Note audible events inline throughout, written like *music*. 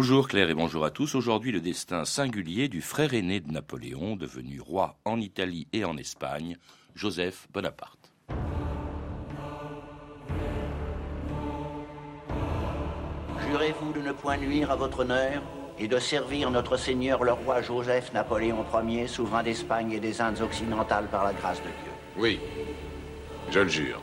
Bonjour Claire et bonjour à tous. Aujourd'hui, le destin singulier du frère aîné de Napoléon, devenu roi en Italie et en Espagne, Joseph Bonaparte. Jurez-vous de ne point nuire à votre honneur et de servir notre Seigneur le roi Joseph Napoléon Ier, souverain d'Espagne et des Indes occidentales par la grâce de Dieu Oui, je le jure.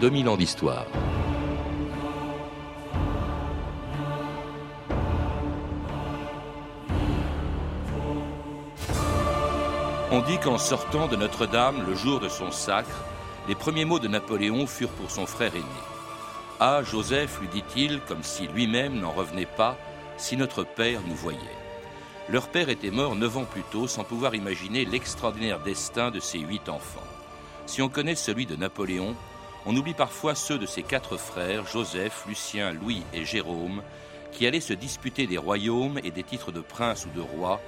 2000 ans d'histoire. On dit qu'en sortant de Notre-Dame le jour de son sacre, les premiers mots de Napoléon furent pour son frère aîné. Ah, Joseph, lui dit-il, comme si lui-même n'en revenait pas, si notre père nous voyait. Leur père était mort neuf ans plus tôt sans pouvoir imaginer l'extraordinaire destin de ses huit enfants. Si on connaît celui de Napoléon, on oublie parfois ceux de ses quatre frères, Joseph, Lucien, Louis et Jérôme, qui allaient se disputer des royaumes et des titres de prince ou de roi,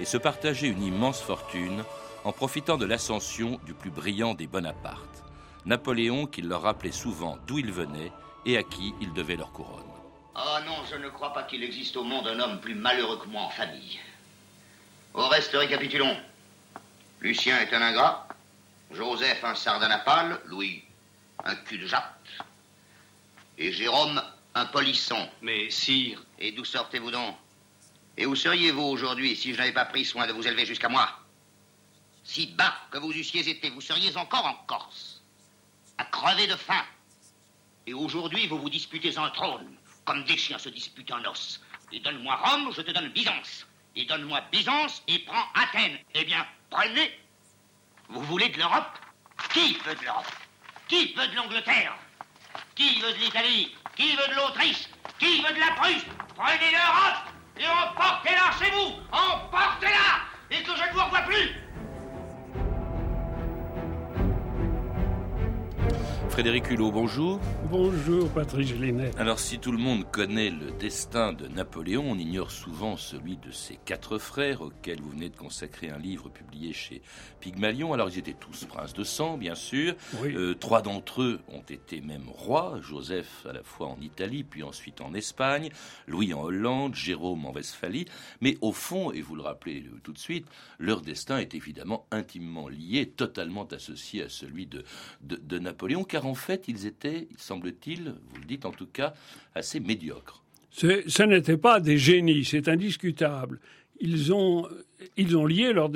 et se partager une immense fortune en profitant de l'ascension du plus brillant des Bonaparte, Napoléon qui leur rappelait souvent d'où ils venaient et à qui ils devaient leur couronne. Oh non, je ne crois pas qu'il existe au monde un homme plus malheureux que moi en famille. Au reste, récapitulons. Lucien est un ingrat, Joseph un sardanapale, Louis un cul de jatte. Et Jérôme, un polisson. Mais, sire. Et d'où sortez-vous donc? Et où seriez-vous aujourd'hui si je n'avais pas pris soin de vous élever jusqu'à moi? Si bas que vous eussiez été, vous seriez encore en Corse, à crever de faim. Et aujourd'hui, vous vous disputez un trône, comme des chiens se disputent un os. Et donne-moi Rome, je te donne Byzance. Et donne-moi Byzance et prends Athènes. Eh bien, prenez. Vous voulez de l'Europe? Qui veut de l'Europe? Qui veut de l'Angleterre? Qui veut de l'Italie? Qui veut de l'Autriche? Qui veut de la Prusse? Prenez l'Europe! Et emportez-la chez vous! Emportez-la! Et que je ne vous revoie plus Frédéric Hulot, bonjour. Bonjour Patrice Gélinet. Alors si tout le monde connaît le destin de Napoléon, on ignore souvent celui de ses quatre frères auxquels vous venez de consacrer un livre publié chez Pygmalion. Alors ils étaient tous princes de sang, bien sûr. Euh, trois d'entre eux ont été même rois. Joseph à la fois en Italie, puis ensuite en Espagne. Louis en Hollande, Jérôme en Westphalie. Mais au fond, et vous le rappelez tout de suite, leur destin est évidemment intimement lié, totalement associé à celui de, de, de Napoléon, car en fait, ils étaient, semble-t-il, vous le dites en tout cas, assez médiocres. Ce n'étaient pas des génies, c'est indiscutable. Ils ont, ils ont lié leur,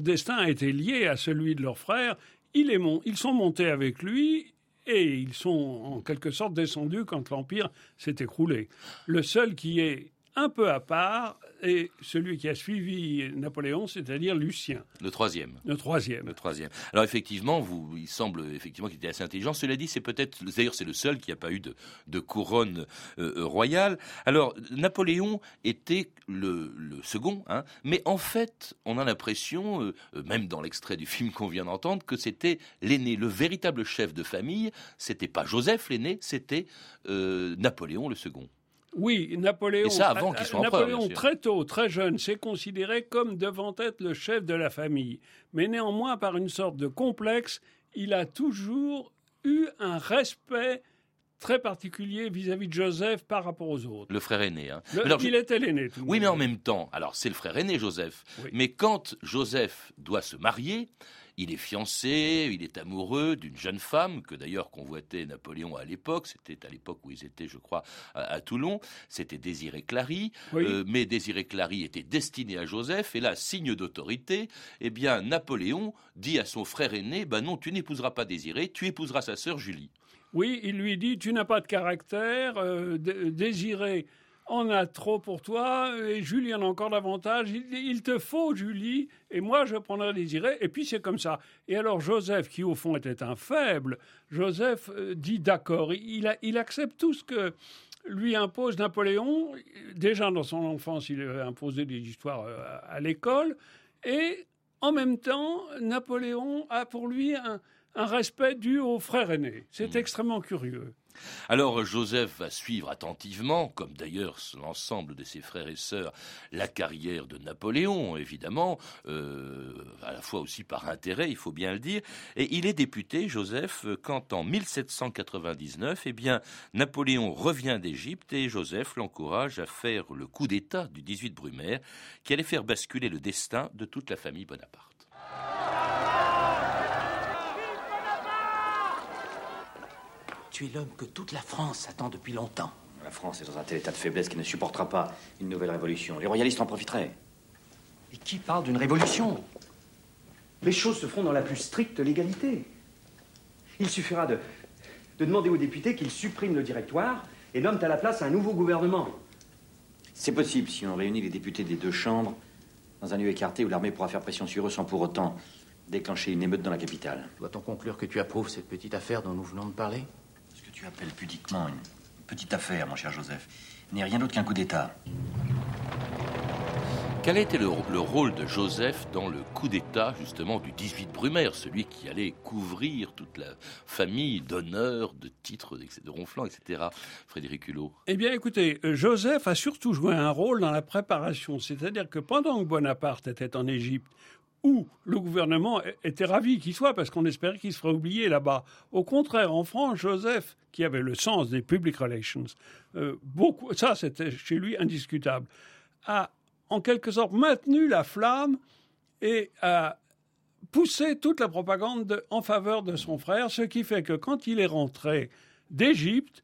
destin a été lié à celui de leur frère. Ils, ils sont montés avec lui et ils sont en quelque sorte descendus quand l'empire s'est écroulé. Le seul qui est un peu à part et celui qui a suivi Napoléon, c'est-à-dire Lucien. Le troisième. Le troisième. Le troisième. Alors effectivement, vous, il semble effectivement qu'il était assez intelligent. Cela dit, c'est peut-être, d'ailleurs, c'est le seul qui n'a pas eu de, de couronne euh, euh, royale. Alors Napoléon était le, le second, hein, mais en fait, on a l'impression, euh, même dans l'extrait du film qu'on vient d'entendre, que c'était l'aîné, le véritable chef de famille. C'était pas Joseph l'aîné, c'était Napoléon le second. Oui, Napoléon. avant soit Napoléon très tôt, très jeune, s'est considéré comme devant être le chef de la famille. Mais néanmoins, par une sorte de complexe, il a toujours eu un respect très particulier vis-à-vis de Joseph par rapport aux autres. Le frère aîné. Hein. il était l'aîné. Oui, mais en même temps, alors c'est le frère aîné, Joseph. Mais quand Joseph doit se marier, il est fiancé, il est amoureux d'une jeune femme que d'ailleurs convoitait Napoléon à l'époque. C'était à l'époque où ils étaient, je crois, à, Toulon. C'était Désiré Clary. Euh, mais Désiré Clary était destiné à Joseph. Et là, signe d'autorité, eh bien, Napoléon dit à son frère aîné, ben non, tu n'épouseras pas Désiré, tu épouseras sa sœur Julie. Oui, il lui dit, tu n'as pas de caractère, euh, Désiré on a trop pour toi et Julie en a encore davantage. Il, te faut Julie et moi je prendrai Désiré et puis c'est comme ça. Et alors Joseph, qui au fond était un faible, Joseph euh, dit d'accord. Il, il accepte tout ce que lui impose Napoléon. Déjà dans son enfance, il a imposé des histoires euh, à l'école et en même temps, Napoléon a pour lui un, un respect dû aux frères aînés. C'est mmh. extrêmement curieux. Alors Joseph va suivre attentivement, comme d'ailleurs l'ensemble de ses frères et sœurs, la carrière de Napoléon, évidemment, euh, à la fois aussi par intérêt, il faut bien le dire. Et il est député, Joseph, quand en 1799, eh bien, Napoléon revient d'Égypte et Joseph l'encourage à faire le coup d'État du 18 Brumaire, qui allait faire basculer le destin de toute la famille Bonaparte. Tu es l'homme que toute la France attend depuis longtemps. La France est dans un tel état de faiblesse qu'elle ne supportera pas une nouvelle révolution. Les royalistes en profiteraient. Et qui parle d'une révolution? Les choses se feront dans la plus stricte légalité. Il suffira de, de demander aux députés qu'ils suppriment le directoire et nomment à la place un nouveau gouvernement. C'est possible si on réunit les députés des deux chambres dans un lieu écarté où l'armée pourra faire pression sur eux sans pour autant déclencher une émeute dans la capitale. Doit-on conclure que tu approuves cette petite affaire dont nous venons de parler? Tu appelles pudiquement une petite affaire, mon cher Joseph, n'est rien d'autre qu'un coup d'État. Quel a été le, rôle de Joseph dans le coup d'État, justement, du 18 Brumaire, celui qui allait couvrir toute la famille d'honneur, de titres, de ronflants, etc. Frédéric Hulot? Eh bien, écoutez, euh, Joseph a surtout joué un rôle dans la préparation. C'est-à-dire que pendant que Bonaparte était en Égypte, où le gouvernement était ravi qu'il soit, parce qu'on espérait qu'il se ferait oublier là-bas. Au contraire, en France, Joseph, qui avait le sens des public relations, euh, beaucoup, ça c'était chez lui indiscutable, a en quelque sorte maintenu la flamme et a poussé toute la propagande en faveur de son frère, ce qui fait que quand il est rentré d'Égypte,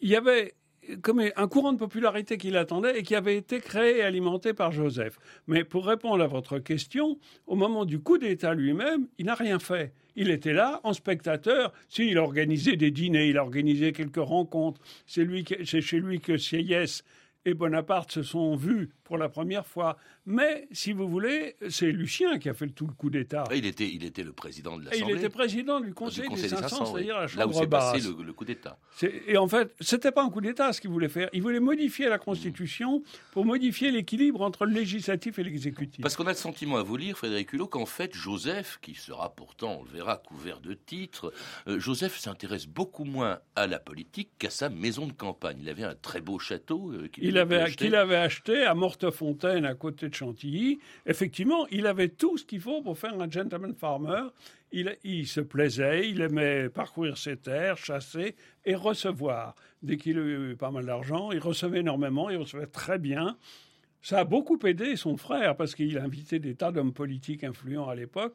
il y avait comme un courant de popularité qui l'attendait et qui avait été créé et alimenté par Joseph. Mais pour répondre à votre question, au moment du coup d'État lui-même, il n'a rien fait. Il était là en spectateur. Si, il organisait des dîners, il a organisé quelques rencontres. C'est chez lui que Sieyès et Bonaparte se sont vus pour la première fois. Mais, si vous voulez, c'est Lucien qui a fait tout le coup d'État. Il était, il était le président de l'Assemblée. Il était président du Conseil, des 500, c'est-à-dire la Chambre Là où s'est passé le, coup d'État. Et en fait, c'était pas un coup d'État ce qu'il voulait faire. Il voulait modifier la Constitution pour modifier l'équilibre entre le législatif et l'exécutif. Parce qu'on a le sentiment à vous lire, Frédéric Hulot, qu'en fait, Joseph, qui sera pourtant, on le verra, couvert de titres, euh, Joseph s'intéresse beaucoup moins à la politique qu'à sa maison de campagne. Il avait un très beau château euh, qu'il avait, acheté. avait acheté à Mortefontaine, à côté de Chantilly. Effectivement, il avait tout ce qu'il faut pour faire un gentleman farmer. Il, se plaisait, il aimait parcourir ses terres, chasser et recevoir. Dès qu'il avait pas mal d'argent, il recevait énormément, il recevait très bien. Ça a beaucoup aidé son frère parce qu'il invitait des tas d'hommes politiques influents à l'époque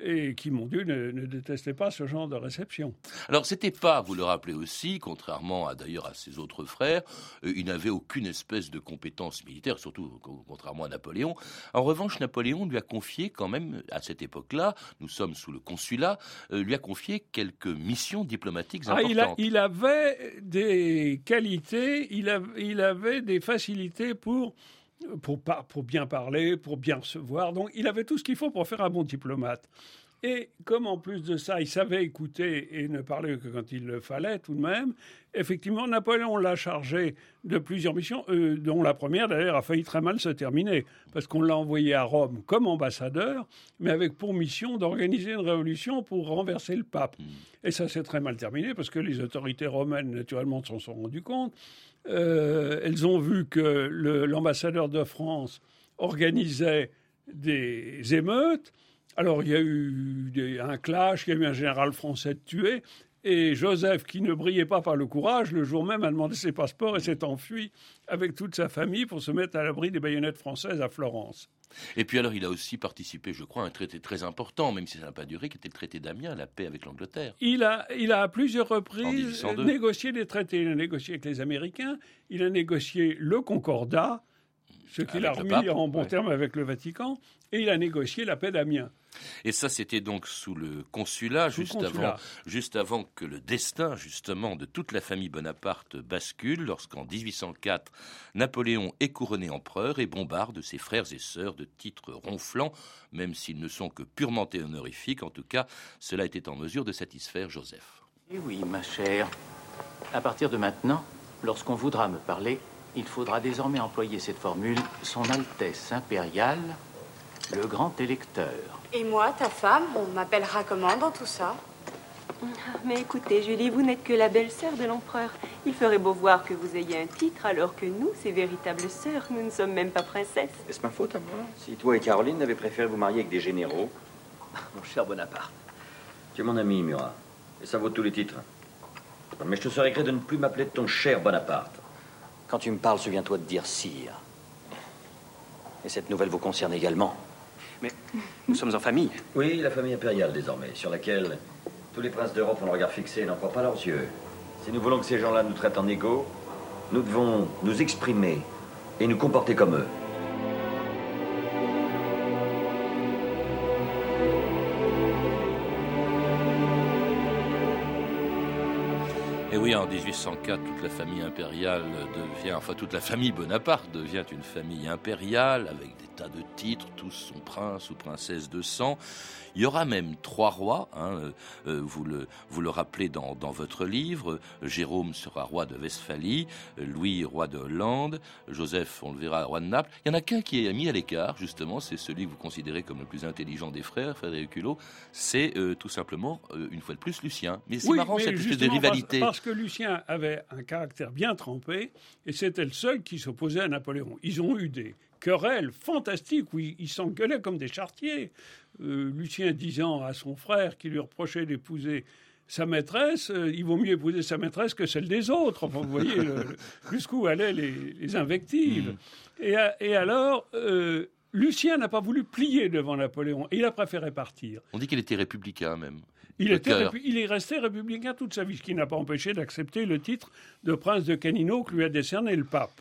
et qui, mon Dieu, ne, détestait pas ce genre de réception. Alors, c'était pas, vous le rappelez aussi, contrairement à d'ailleurs à ses autres frères, euh, il n'avait aucune espèce de compétence militaire, surtout contrairement à Napoléon. En revanche, Napoléon lui a confié quand même, à cette époque-là, nous sommes sous le consulat, euh, lui a confié quelques missions diplomatiques importantes. Ah, il, il, avait des qualités, il, il avait des facilités pour pour, pour bien parler, pour bien recevoir. Donc il avait tout ce qu'il faut pour faire un bon diplomate. Et comme en plus de ça, il savait écouter et ne parler que quand il le fallait tout de même, effectivement, Napoléon l'a chargé de plusieurs missions, euh, dont la première d'ailleurs a failli très mal se terminer, parce qu'on l'a envoyé à Rome comme ambassadeur, mais avec pour mission d'organiser une révolution pour renverser le pape. Et ça s'est très mal terminé, parce que les autorités romaines, naturellement, s'en sont rendues compte. Euh, elles ont vu que l'ambassadeur de France organisait des émeutes. Alors il y a eu un clash, il y a eu un général français tué. Et Joseph, qui ne brillait pas par le courage, le jour même a demandé ses passeports et s'est enfui avec toute sa famille pour se mettre à l'abri des baïonnettes françaises à Florence. Et puis alors, il a aussi participé, je crois, à un traité très important, même si ça n'a pas duré, qui était le traité d'Amiens, la paix avec l'Angleterre. Il a, il a à plusieurs reprises négocié des traités. Il a négocié avec les Américains, il a négocié le Concordat, ce qu'il a remis en bon terme avec le Vatican, et il a négocié la paix d'Amiens. Et ça, c'était donc sous le consulat, juste, Avant, juste avant que le destin, justement, de toute la famille Bonaparte bascule, lorsqu'en 1804, Napoléon est couronné empereur et bombarde ses frères et sœurs de titres ronflants, même s'ils ne sont que purement honorifiques. En tout cas, cela était en mesure de satisfaire Joseph. Eh oui, ma chère. À partir de maintenant, lorsqu'on voudra me parler, il faudra désormais employer cette formule Son Altesse impériale, le grand électeur. Et moi, ta femme, on m'appellera comment dans tout ça? Ah, Mais écoutez, Julie, vous n'êtes que la belle-sœur de l'empereur. Il ferait beau voir que vous ayez un titre, alors que nous, ses véritables sœurs, nous ne sommes même pas princesses. Est-ce ma faute à moi? Si toi et Caroline avez préféré vous marier avec des généraux. Mon cher Bonaparte. Tu es mon ami, Murat. Et ça vaut tous les titres. Mais je te serais gré de ne plus m'appeler de ton cher Bonaparte. Quand tu me parles, souviens-toi de dire sire. Et cette nouvelle vous concerne également. Mais nous sommes en famille. Oui, la famille impériale désormais, sur laquelle tous les princes d'Europe ont le regard fixé et n'en croient pas leurs yeux. Si nous voulons que ces gens-là nous traitent en égaux, nous devons nous exprimer et nous comporter comme eux. Et oui, en 1804, toute la famille impériale devient, enfin toute la famille Bonaparte devient une famille impériale avec des tas de titres, tous sont princes ou princesses de sang. Il y aura même trois rois, hein, euh, vous, le, vous le rappelez dans, dans votre livre. Jérôme sera roi de Westphalie, Louis roi de Hollande, Joseph, on le verra, roi de Naples. Il n'y en a qu'un qui est mis à l'écart, justement, c'est celui que vous considérez comme le plus intelligent des frères, Frédéric Hulot. C'est euh, tout simplement, euh, une fois de plus, Lucien. Mais c'est Oui, marrant mais cette espèce de rivalité. Parce, parce que Lucien avait un caractère bien trempé et c'était le seul qui s'opposait à Napoléon. Ils ont eu des querelles fantastiques où ils s'engueulaient comme des chartiers. Euh, Lucien disant à son frère qui lui reprochait d'épouser sa maîtresse, euh, il vaut mieux épouser sa maîtresse que celle des autres. Enfin, vous voyez *laughs* jusqu'où allaient les, les invectives. Et, a- et alors, euh, Lucien n'a pas voulu plier devant Napoléon. Il a préféré partir. On dit qu'il était républicain même. Il, était répu- il est resté républicain toute sa vie, ce qui n'a pas empêché d'accepter le titre de prince de Canino que lui a décerné le pape.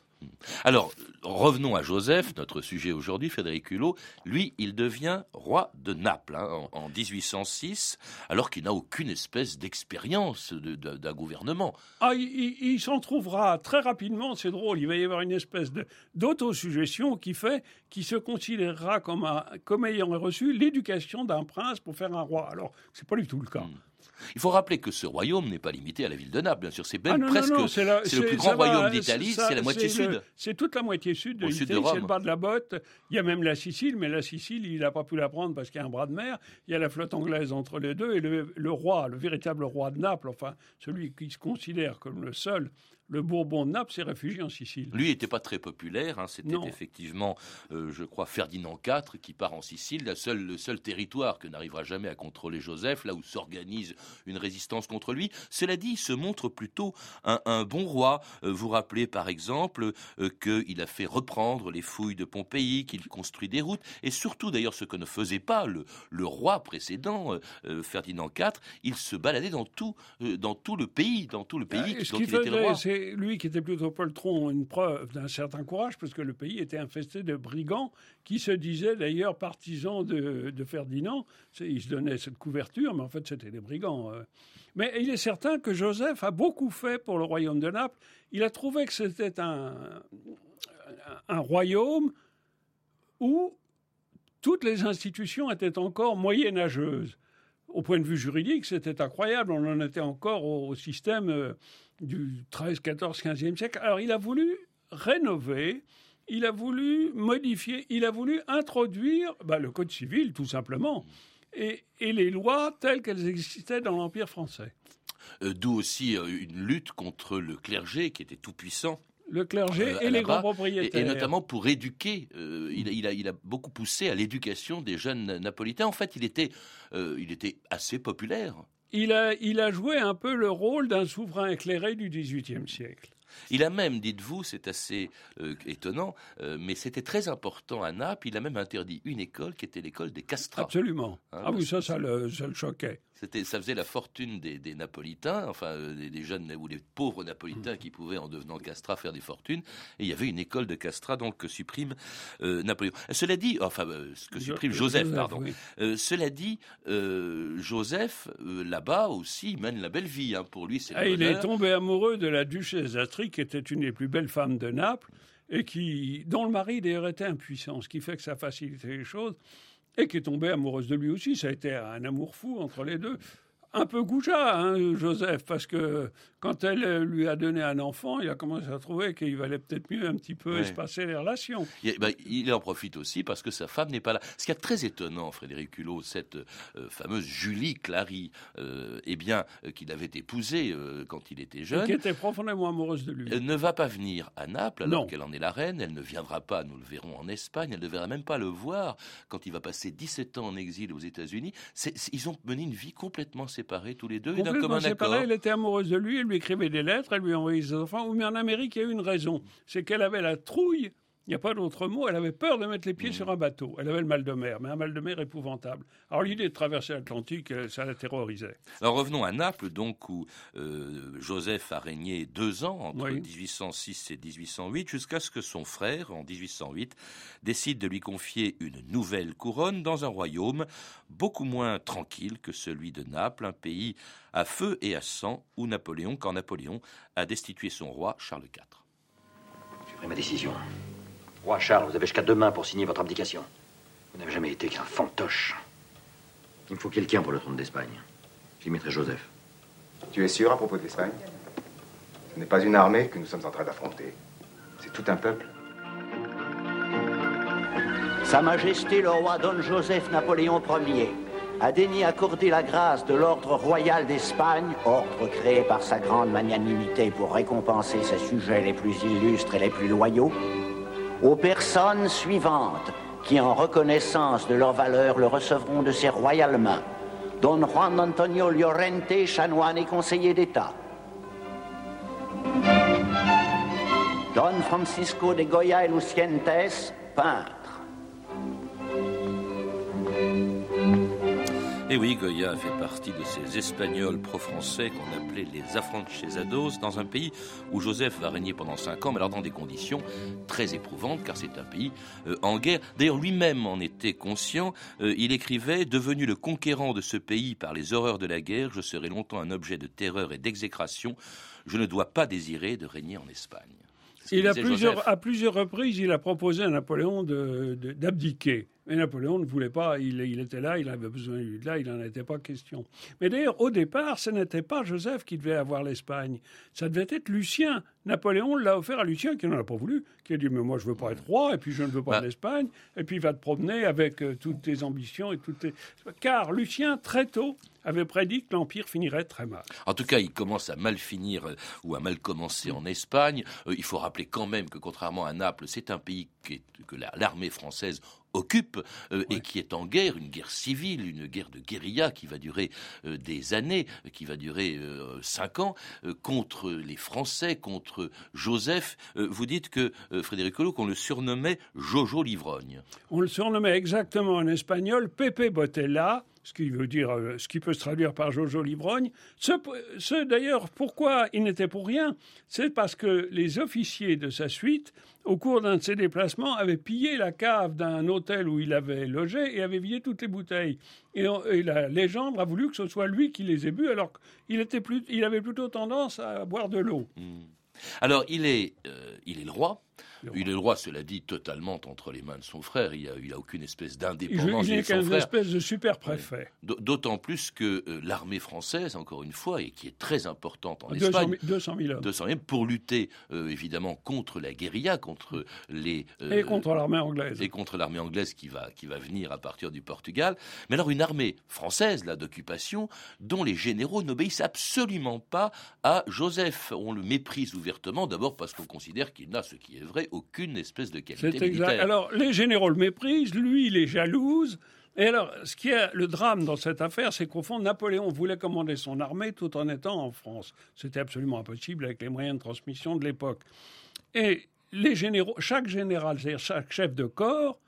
Alors, revenons à Joseph, notre sujet aujourd'hui, Frédéric Hulot. Lui, il devient roi de Naples hein, en, en 1806, alors qu'il n'a aucune espèce d'expérience de- de- d'un gouvernement. Ah, il, il- il s'en trouvera très rapidement, c'est drôle, il va y avoir une espèce d'autosuggestion qui fait qu'il se considérera comme, un- comme ayant reçu l'éducation d'un prince pour faire un roi. Alors, c'est pas du tout le cas. Il faut rappeler que ce royaume n'est pas limité à la ville de Naples, bien sûr. C'est Ah presque c'est le plus grand royaume euh, d'Italie, c'est la moitié sud. C'est toute la moitié sud de Au sud de l'Italie, c'est le bas de la botte. Il y a même la Sicile, mais la Sicile, il n'a pas pu la prendre parce qu'il y a un bras de mer. Il y a la flotte anglaise entre les deux et le, le roi, le véritable roi de Naples, enfin celui qui se considère comme le seul, le Bourbon de Naples, s'est réfugié en Sicile. Lui n'était pas très populaire. hein, C'était effectivement, euh, je crois, Ferdinand IV qui part en Sicile, la seule, le seul territoire que n'arrivera jamais à contrôler Joseph, là où s'organise une résistance contre lui. Cela dit, il se montre plutôt un, un bon roi. Euh, vous rappelez par exemple euh, qu'il a fait reprendre les fouilles de Pompéi, qu'il construit des routes, et surtout d'ailleurs ce que ne faisait pas le, le roi précédent, euh, Ferdinand IV, il se baladait dans tout, euh, dans tout le pays, dans tout le pays Et ce dont qu'il il était le faisait, roi. c'est lui qui était plutôt poltron, une preuve d'un certain courage, parce que le pays était infesté de brigands qui se disaient d'ailleurs partisans de, Ferdinand. Ils se donnaient cette couverture, mais en fait c'était des brigands. euh. Mais il est certain que Joseph a beaucoup fait pour le royaume de Naples. Il a trouvé que c'était un, un royaume où toutes les institutions étaient encore moyenâgeuses. Au point de vue juridique, c'était incroyable. On en était encore au, au système euh, du 13, 14, 15e siècle. Alors il a voulu rénover, il a voulu modifier, il a voulu introduire bah, le Code civil, tout simplement, et, et les lois telles qu'elles existaient dans l'Empire français. Euh, D'où aussi euh, une lutte contre le clergé qui était tout puissant. Le clergé euh, et les grands propriétaires. et notamment pour éduquer. euh, il, a, il, a, il a beaucoup poussé à l'éducation des jeunes napolitains. En fait, il était, euh, il était assez populaire. Il a, il a joué un peu le rôle d'un souverain éclairé du XVIIIe siècle. Il a même, dites-vous, c'est assez euh, étonnant, euh, mais c'était très important à Naples, il a même interdit une école qui était l'école des castrats. Absolument. Hein, ah oui, ça, ça le, ça le choquait. C'était, ça faisait la fortune des, des Napolitains, enfin euh, des, des jeunes ou des pauvres Napolitains qui pouvaient, en devenant castrats, faire des fortunes. Et il y avait une école de castrats donc que supprime euh, Napoléon. Cela dit, enfin euh, ce que supprime Jo- Joseph, Joseph, pardon. oui. Euh, cela dit, euh, Joseph euh, là-bas aussi mène la belle vie. hein. Pour lui, c'est Ah, il est tombé amoureux de la duchesse d'Astrie, qui était une des plus belles femmes de Naples, et qui, dont le mari d'ailleurs était impuissant, ce qui fait que ça facilitait les choses, et qui est tombée amoureuse de lui aussi. Ça a été un amour fou entre les deux. un peu goujat, hein, Joseph, parce que quand elle euh, lui a donné un enfant, il a commencé à trouver qu'il valait peut-être mieux un petit peu espacer les relations. Il, ben, il, en profite aussi parce que sa femme n'est pas là. Ce qui est très étonnant, Frédéric Hulot, cette euh, fameuse Julie Clary, euh, eh bien, qu'il avait épousée quand il était jeune. Et qui était profondément amoureuse de lui. Elle ne va pas venir à Naples alors qu'elle en est la reine. Elle ne viendra pas, nous le verrons, en Espagne. Elle ne verra même pas le voir quand il va passer 17 ans en exil aux États-Unis. Ils ont mené une vie complètement séparée tous les deux. Complètement séparée. Elle était amoureuse de lui. Elle lui écrivait des lettres. Elle lui envoyait ses enfants. Mais en Amérique, il y a eu une raison. C'est qu'elle avait la trouille il n'y a pas d'autre mot. Elle avait peur de mettre les pieds mmh. sur un bateau. Elle avait le mal de mer, mais un mal de mer épouvantable. Alors l'idée de traverser l'Atlantique, euh, ça la terrorisait. Alors revenons à Naples, donc où euh, Joseph a régné deux ans entre 1806 et 1808, jusqu'à ce que son frère, en 1808, décide de lui confier une nouvelle couronne dans un royaume beaucoup moins tranquille que celui de Naples, un pays à feu et à sang, où Napoléon, quand Napoléon a destitué son roi Charles IV. J'ai pris ma décision. Roi Charles, vous avez jusqu'à demain pour signer votre abdication. Vous n'avez jamais été qu'un fantoche. Il me faut quelqu'un pour le trône d'Espagne. J'y mettrai Joseph. Tu es sûr à propos de l'Espagne? Ce n'est pas une armée que nous sommes en train d'affronter. C'est tout un peuple. Sa Majesté le roi Don Joseph Napoléon Ier a daigné accorder la grâce de l'ordre royal d'Espagne, ordre créé par sa grande magnanimité pour récompenser ses sujets les plus illustres et les plus loyaux, aux personnes suivantes qui, en reconnaissance de leur valeur, le recevront de ses royales mains. Don Juan Antonio Llorente, chanoine et conseiller d'État. Don Francisco de Goya y Lucientes, peintre. Et oui, Goya fait partie de ces Espagnols pro-français qu'on appelait les afranchesados, dans un pays où Joseph va régner pendant cinq ans, mais alors dans des conditions très éprouvantes, car c'est un pays euh, en guerre. D'ailleurs, lui-même en était conscient. Euh, il écrivait Devenu le conquérant de ce pays par les horreurs de la guerre, je serai longtemps un objet de terreur et d'exécration. Je ne dois pas désirer de régner en Espagne. Il a plusieurs, à plusieurs reprises, il a proposé à Napoléon d'abdiquer. Mais Napoléon ne voulait pas, il, était là, il avait besoin de là, il n'en était pas question. Mais d'ailleurs, au départ, ce n'était pas Joseph qui devait avoir l'Espagne, ça devait être Lucien. Napoléon l'a offert à Lucien, qui n'en a pas voulu, qui a dit Mais moi, je ne veux pas être roi, et puis je ne veux pas bah. l'Espagne, et puis il va te promener avec euh, toutes tes ambitions et toutes tes. Car Lucien, très tôt, avait prédit que l'Empire finirait très mal. En tout cas, il commence à mal finir euh, ou à mal commencer en Espagne. Euh, il faut rappeler quand même que, contrairement à Naples, c'est un pays que l'armée française occupe euh, et qui est en guerre, une guerre civile, une guerre de guérilla qui va durer euh, des années, qui va durer euh, cinq ans, contre les Français, contre Joseph. vous dites que, Frédéric Collot, qu'on le surnommait Jojo l'ivrogne. On le surnommait exactement en espagnol Pepe Botella ce qui veut dire, euh, ce qui peut se traduire par Jojo Livrogne. Ce, d'ailleurs, pourquoi il n'était pour rien C'est parce que les officiers de sa suite, au cours d'un de ses déplacements, avaient pillé la cave d'un hôtel où il avait logé et avaient vidé toutes les bouteilles. Et, la légende a voulu que ce soit lui qui les ait bu, alors qu'il était plus, il avait plutôt tendance à boire de l'eau. Hmm. Alors, il est, euh, il est le roi. Il est roi, cela dit, totalement entre les mains de son frère. Il n'a a aucune espèce d'indépendance. Il n'est qu'une espèce de super préfet. D'autant plus que euh, l'armée française, encore une fois, et qui est très importante en Espagne, 200 000 hommes. 200 000 pour lutter euh, évidemment contre la guérilla, contre les euh, et contre l'armée anglaise. Et contre l'armée anglaise qui va qui va venir à partir du Portugal. Mais alors une armée française là d'occupation dont les généraux n'obéissent absolument pas à Joseph. On le méprise ouvertement, d'abord parce qu'on considère qu'il n'a ce qui est vrai aucune espèce de qualité C'est exact. Alors, les généraux le méprisent, lui, il est jalouse. Et alors, ce qui est le drame dans cette affaire, c'est qu'au fond, Napoléon voulait commander son armée tout en étant en France. C'était absolument impossible avec les moyens de transmission de l'époque. Et les généraux, chaque général, c'est-à-dire chaque chef de corps,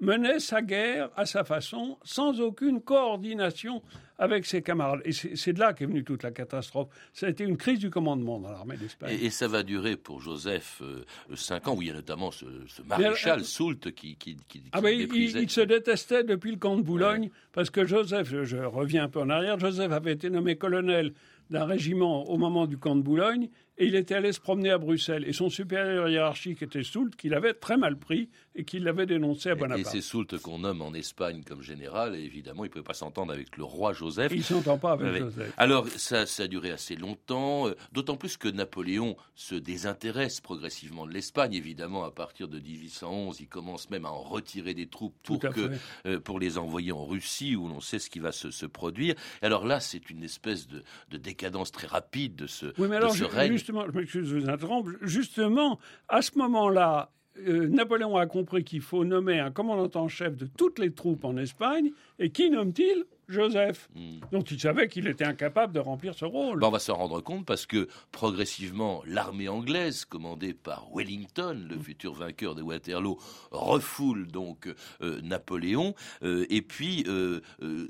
menait sa guerre à sa façon, sans aucune coordination avec ses camarades. Et c'est de là qu'est venue toute la catastrophe. Ça a été une crise du commandement dans l'armée d'Espagne. Et, ça va durer pour Joseph euh, cinq ans, où il y a notamment ce, maréchal Soult qui, qui, ah ben, il, se détestait depuis le camp de Boulogne, parce que Joseph, je, reviens un peu en arrière, Joseph avait été nommé colonel d'un régiment au moment du camp de Boulogne et il était allé se promener à Bruxelles. Et son supérieur hiérarchique était Soult, qu'il avait très mal pris et qu'il l'avait dénoncé à Bonaparte. Et c'est Soult qu'on nomme en Espagne comme général, et évidemment, il ne pouvait pas s'entendre avec le roi Joseph. Il ne s'entend pas avec Joseph. Alors, ça, ça a duré assez longtemps, euh, d'autant plus que Napoléon se désintéresse progressivement de l'Espagne. Évidemment, à partir de 1811, il commence même à en retirer des troupes pour, que, euh, pour les envoyer en Russie, où l'on sait ce qui va se, se produire. alors là, c'est une espèce de, de, décadence très rapide de ce, oui, mais alors, ce règne. justement, je m'excuse de vous interrompre, justement, à ce moment-là, euh, Napoléon a compris qu'il faut nommer un commandant en chef de toutes les troupes en Espagne, et qui nomme-t-il? Joseph. Hmm. Donc il savait qu'il était incapable de remplir ce rôle. Ben, on va s'en rendre compte parce que progressivement, l'armée anglaise, commandée par Wellington, le hmm. futur vainqueur de Waterloo, refoule donc euh, Napoléon euh, et puis euh,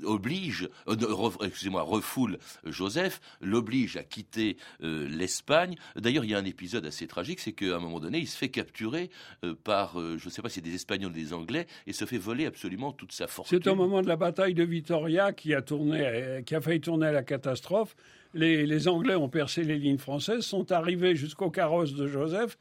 oblige, excusez-moi, refoule Joseph, l'oblige à quitter l'Espagne. D'ailleurs, il y a un épisode assez tragique, c'est qu'à un moment donné, il se fait capturer par, je ne sais pas si c'est des Espagnols ou des Anglais, et se fait voler absolument toute sa fortune. C'est au moment de la bataille de Vitoria qui a, tourné, qui a failli tourner à la catastrophe. Les, les Anglais ont percé les lignes françaises, sont arrivés jusqu'au carrosse de Joseph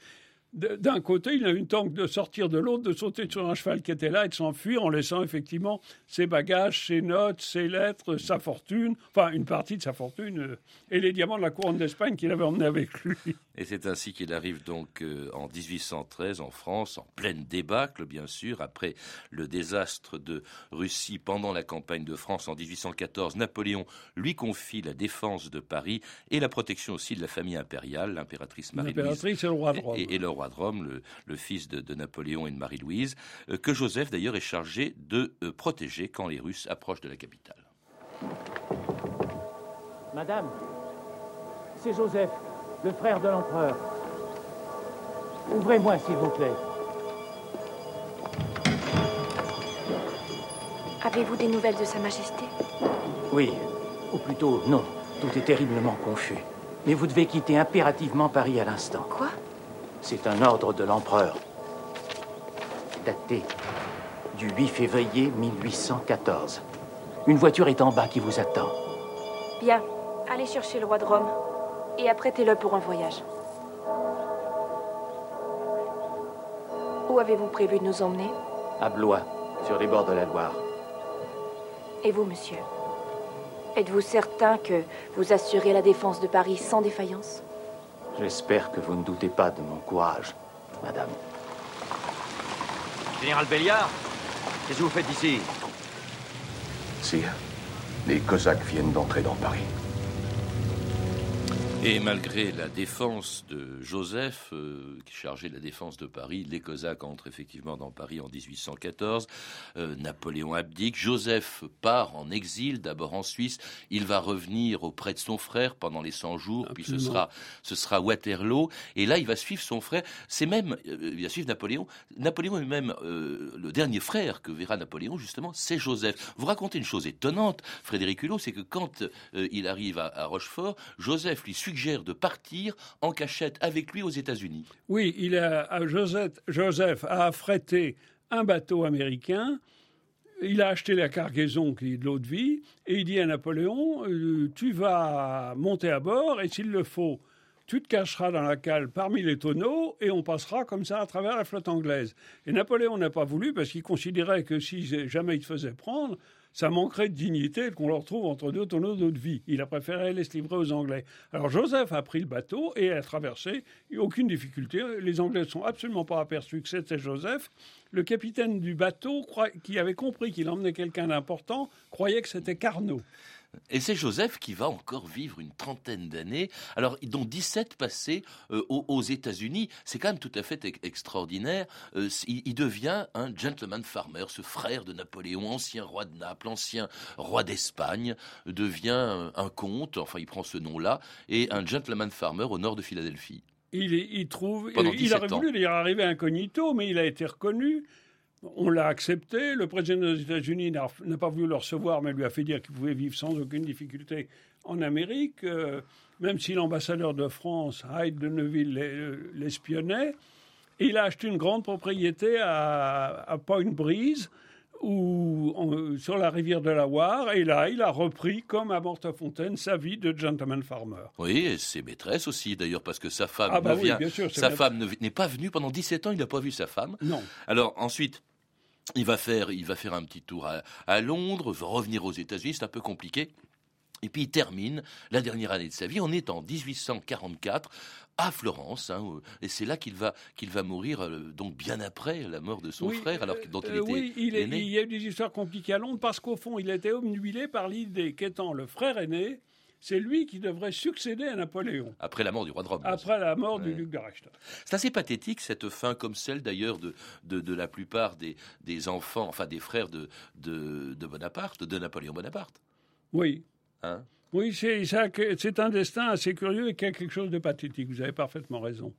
d'un côté, il a une tente de sortir de l'autre, de sauter sur un cheval qui était là et de s'enfuir en laissant effectivement ses bagages, ses notes, ses lettres, sa fortune, enfin une partie de sa fortune euh, et les diamants de la couronne d'Espagne qu'il avait emmenés avec lui. *laughs* Et c'est ainsi qu'il arrive donc euh, en 1813 en France, en pleine débâcle bien sûr, après le désastre de Russie pendant la campagne de France en 1814. Napoléon lui confie la défense de Paris et la protection aussi de la famille impériale, l'impératrice Marie-Louise. L'impératrice et le roi de Rome. Et, le roi de Rome, le, fils de, Napoléon et de Marie-Louise, euh, que Joseph d'ailleurs est chargé de euh, protéger quand les Russes approchent de la capitale. Madame, c'est Joseph, le frère de l'empereur. Ouvrez-moi, s'il vous plaît. Avez-vous des nouvelles de Sa Majesté? Oui, ou plutôt non. Tout est terriblement confus. Mais vous devez quitter impérativement Paris à l'instant. Quoi? C'est un ordre de l'empereur, daté du 8 février 1814. Une voiture est en bas qui vous attend. Bien, allez chercher le roi de Rome et apprêtez-le pour un voyage. Où avez-vous prévu de nous emmener? À Blois, sur les bords de la Loire. Et vous, monsieur? Êtes-vous certain que vous assurez la défense de Paris sans défaillance? J'espère que vous ne doutez pas de mon courage, madame. Général Béliard, qu'est-ce que vous faites ici? Sire, les Cosaques viennent d'entrer dans Paris. Et malgré la défense de Joseph, euh, qui chargeait de la défense de Paris, les Cosaques entrent effectivement dans Paris en 1814. Euh, Napoléon abdique. Joseph part en exil, d'abord en Suisse. Il va revenir auprès de son frère pendant les 100 jours, puis ce sera, ce sera Waterloo. Et là, il va suivre son frère. C'est même, euh, il va suivre Napoléon. Napoléon est même le dernier frère que verra Napoléon, justement, c'est Joseph. Vous racontez une chose étonnante, Frédéric Hulot, c'est que quand il arrive à, à Rochefort, Joseph lui suit suggère de partir en cachette avec lui aux États-Unis. Oui, il a, Joseph, Joseph a affrété un bateau américain. Il a acheté la cargaison qui est de l'eau de vie et il dit à Napoléon euh, Tu vas monter à bord et s'il le faut, tu te cacheras dans la cale parmi les tonneaux et on passera comme ça à travers la flotte anglaise. Et Napoléon n'a pas voulu parce qu'il considérait que si jamais il se faisait prendre, ça manquerait de dignité qu'on le retrouve entre deux tonneaux d'eau de vie. Il a préféré les livrer aux Anglais. Alors Joseph a pris le bateau et a traversé, aucune difficulté. Les Anglais ne sont absolument pas aperçus que c'était Joseph. Le capitaine du bateau, qui avait compris qu'il emmenait quelqu'un d'important, croyait que c'était Carnot. Et c'est Joseph qui va encore vivre une trentaine d'années, alors dont 17 passées euh, aux, États-Unis. C'est quand même tout à fait extraordinaire. Euh, il, devient un gentleman farmer, ce frère de Napoléon, ancien roi de Naples, ancien roi d'Espagne, devient un comte, enfin il prend ce nom-là, et un gentleman farmer au nord de Philadelphie. Il, il trouve, il, aurait voulu y arriver incognito, mais il a été reconnu. On l'a accepté. Le président des États-Unis n'a pas voulu le recevoir, mais lui a fait dire qu'il pouvait vivre sans aucune difficulté en Amérique, euh, même si l'ambassadeur de France, Hyde de Neuville, l'espionnait. il a acheté une grande propriété à, Point Breeze, ou en- sur la rivière de la Loire. Et là, il a repris, comme à Mortefontaine, sa vie de gentleman farmer. Oui, et ses maîtresses aussi, d'ailleurs, parce que sa femme Ah bah ne oui, vient- sûr, sa femme ne- n'est pas venue pendant 17 ans, il n'a pas vu sa femme. Non. Alors ensuite, il va faire, il va faire un petit tour à, à Londres, va revenir aux États-Unis, c'est un peu compliqué. Et puis il termine la dernière année de sa vie. On est en 1844 à Florence, hein, et c'est là qu'il va qu'il va mourir, euh, donc bien après la mort de son Oui, frère, alors dont il Euh, était oui, il, est- l'aîné. il y a eu des histoires compliquées à Londres parce qu'au fond, il était obnubilé par l'idée qu'étant le frère aîné, c'est lui qui devrait succéder à Napoléon Après la mort du roi de Rome. après la mort du duc de Reichstadt. C'est assez pathétique cette fin, comme celle d'ailleurs de, de, de la plupart des, des enfants, enfin des frères de, de, de Bonaparte, de Napoléon Bonaparte. Oui. Hein? Oui, c'est un destin assez curieux et qui a quelque chose de pathétique. Vous avez parfaitement raison.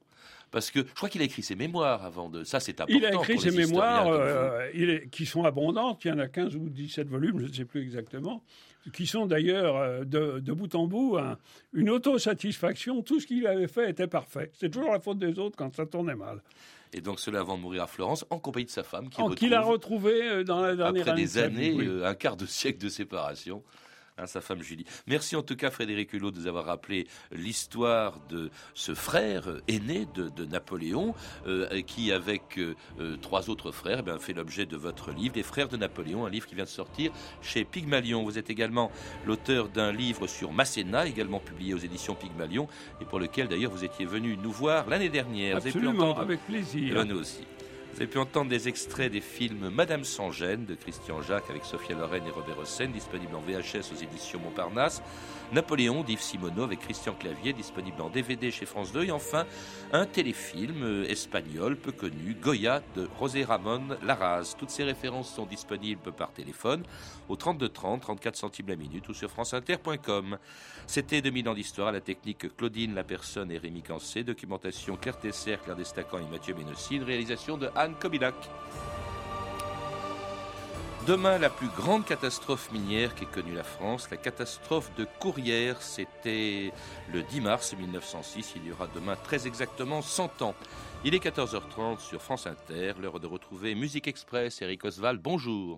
Parce que je crois qu'il a écrit ses mémoires avant de. Ça, c'est important. Il a écrit pour ses mémoires euh, est- qui sont abondantes. Il y en a 15 ou 17 volumes, je ne sais plus exactement, qui sont d'ailleurs euh, de, de bout en bout un- une autosatisfaction. Tout ce qu'il avait fait était parfait. C'est toujours la faute des autres quand ça tournait mal. Et donc cela avant de mourir à Florence, en compagnie de sa femme, Qu'il a retrouve, retrouvé euh, dans la dernière après année. des années, oui. euh, un quart de siècle de séparation. Sa femme Julie. Merci en tout cas Frédéric Hulot de nous avoir rappelé l'histoire de ce frère aîné de, de Napoléon euh, qui avec euh, euh, trois autres frères eh bien, fait l'objet de votre livre Les frères de Napoléon, un livre qui vient de sortir chez Pygmalion. Vous êtes également l'auteur d'un livre sur Masséna, également publié aux éditions Pygmalion et pour lequel d'ailleurs vous étiez venu nous voir l'année dernière. Vous avez pu Absolument, avec plaisir. Eh ben, nous aussi. Vous avez pu entendre des extraits des films Madame sans gêne de Christian Jacques avec Sophia Loren et Robert Hossein, disponible en VHS aux éditions Montparnasse. Napoléon d'Yves Simoneau avec Christian Clavier, disponible en DVD chez France 2. Et enfin, un téléfilm euh, espagnol peu connu, Goya de José Ramon Larraz. Toutes ces références sont disponibles par téléphone au 32 30, 34 centimes la minute ou sur franceinter.com. C'était 2000 ans d'histoire la technique Claudine Lapersonne et Rémi Cancé, documentation Claire Tesser, Claire Destacan et Mathieu Ménossi, une réalisation de Demain, la plus grande catastrophe minière qu'ait connue la France, la catastrophe de Courrières, c'était le 10 mars 1906. Il y aura demain très exactement 100 ans. Il est 14h30 sur France Inter, l'heure de retrouver Musique Express. Eric Oswald, bonjour.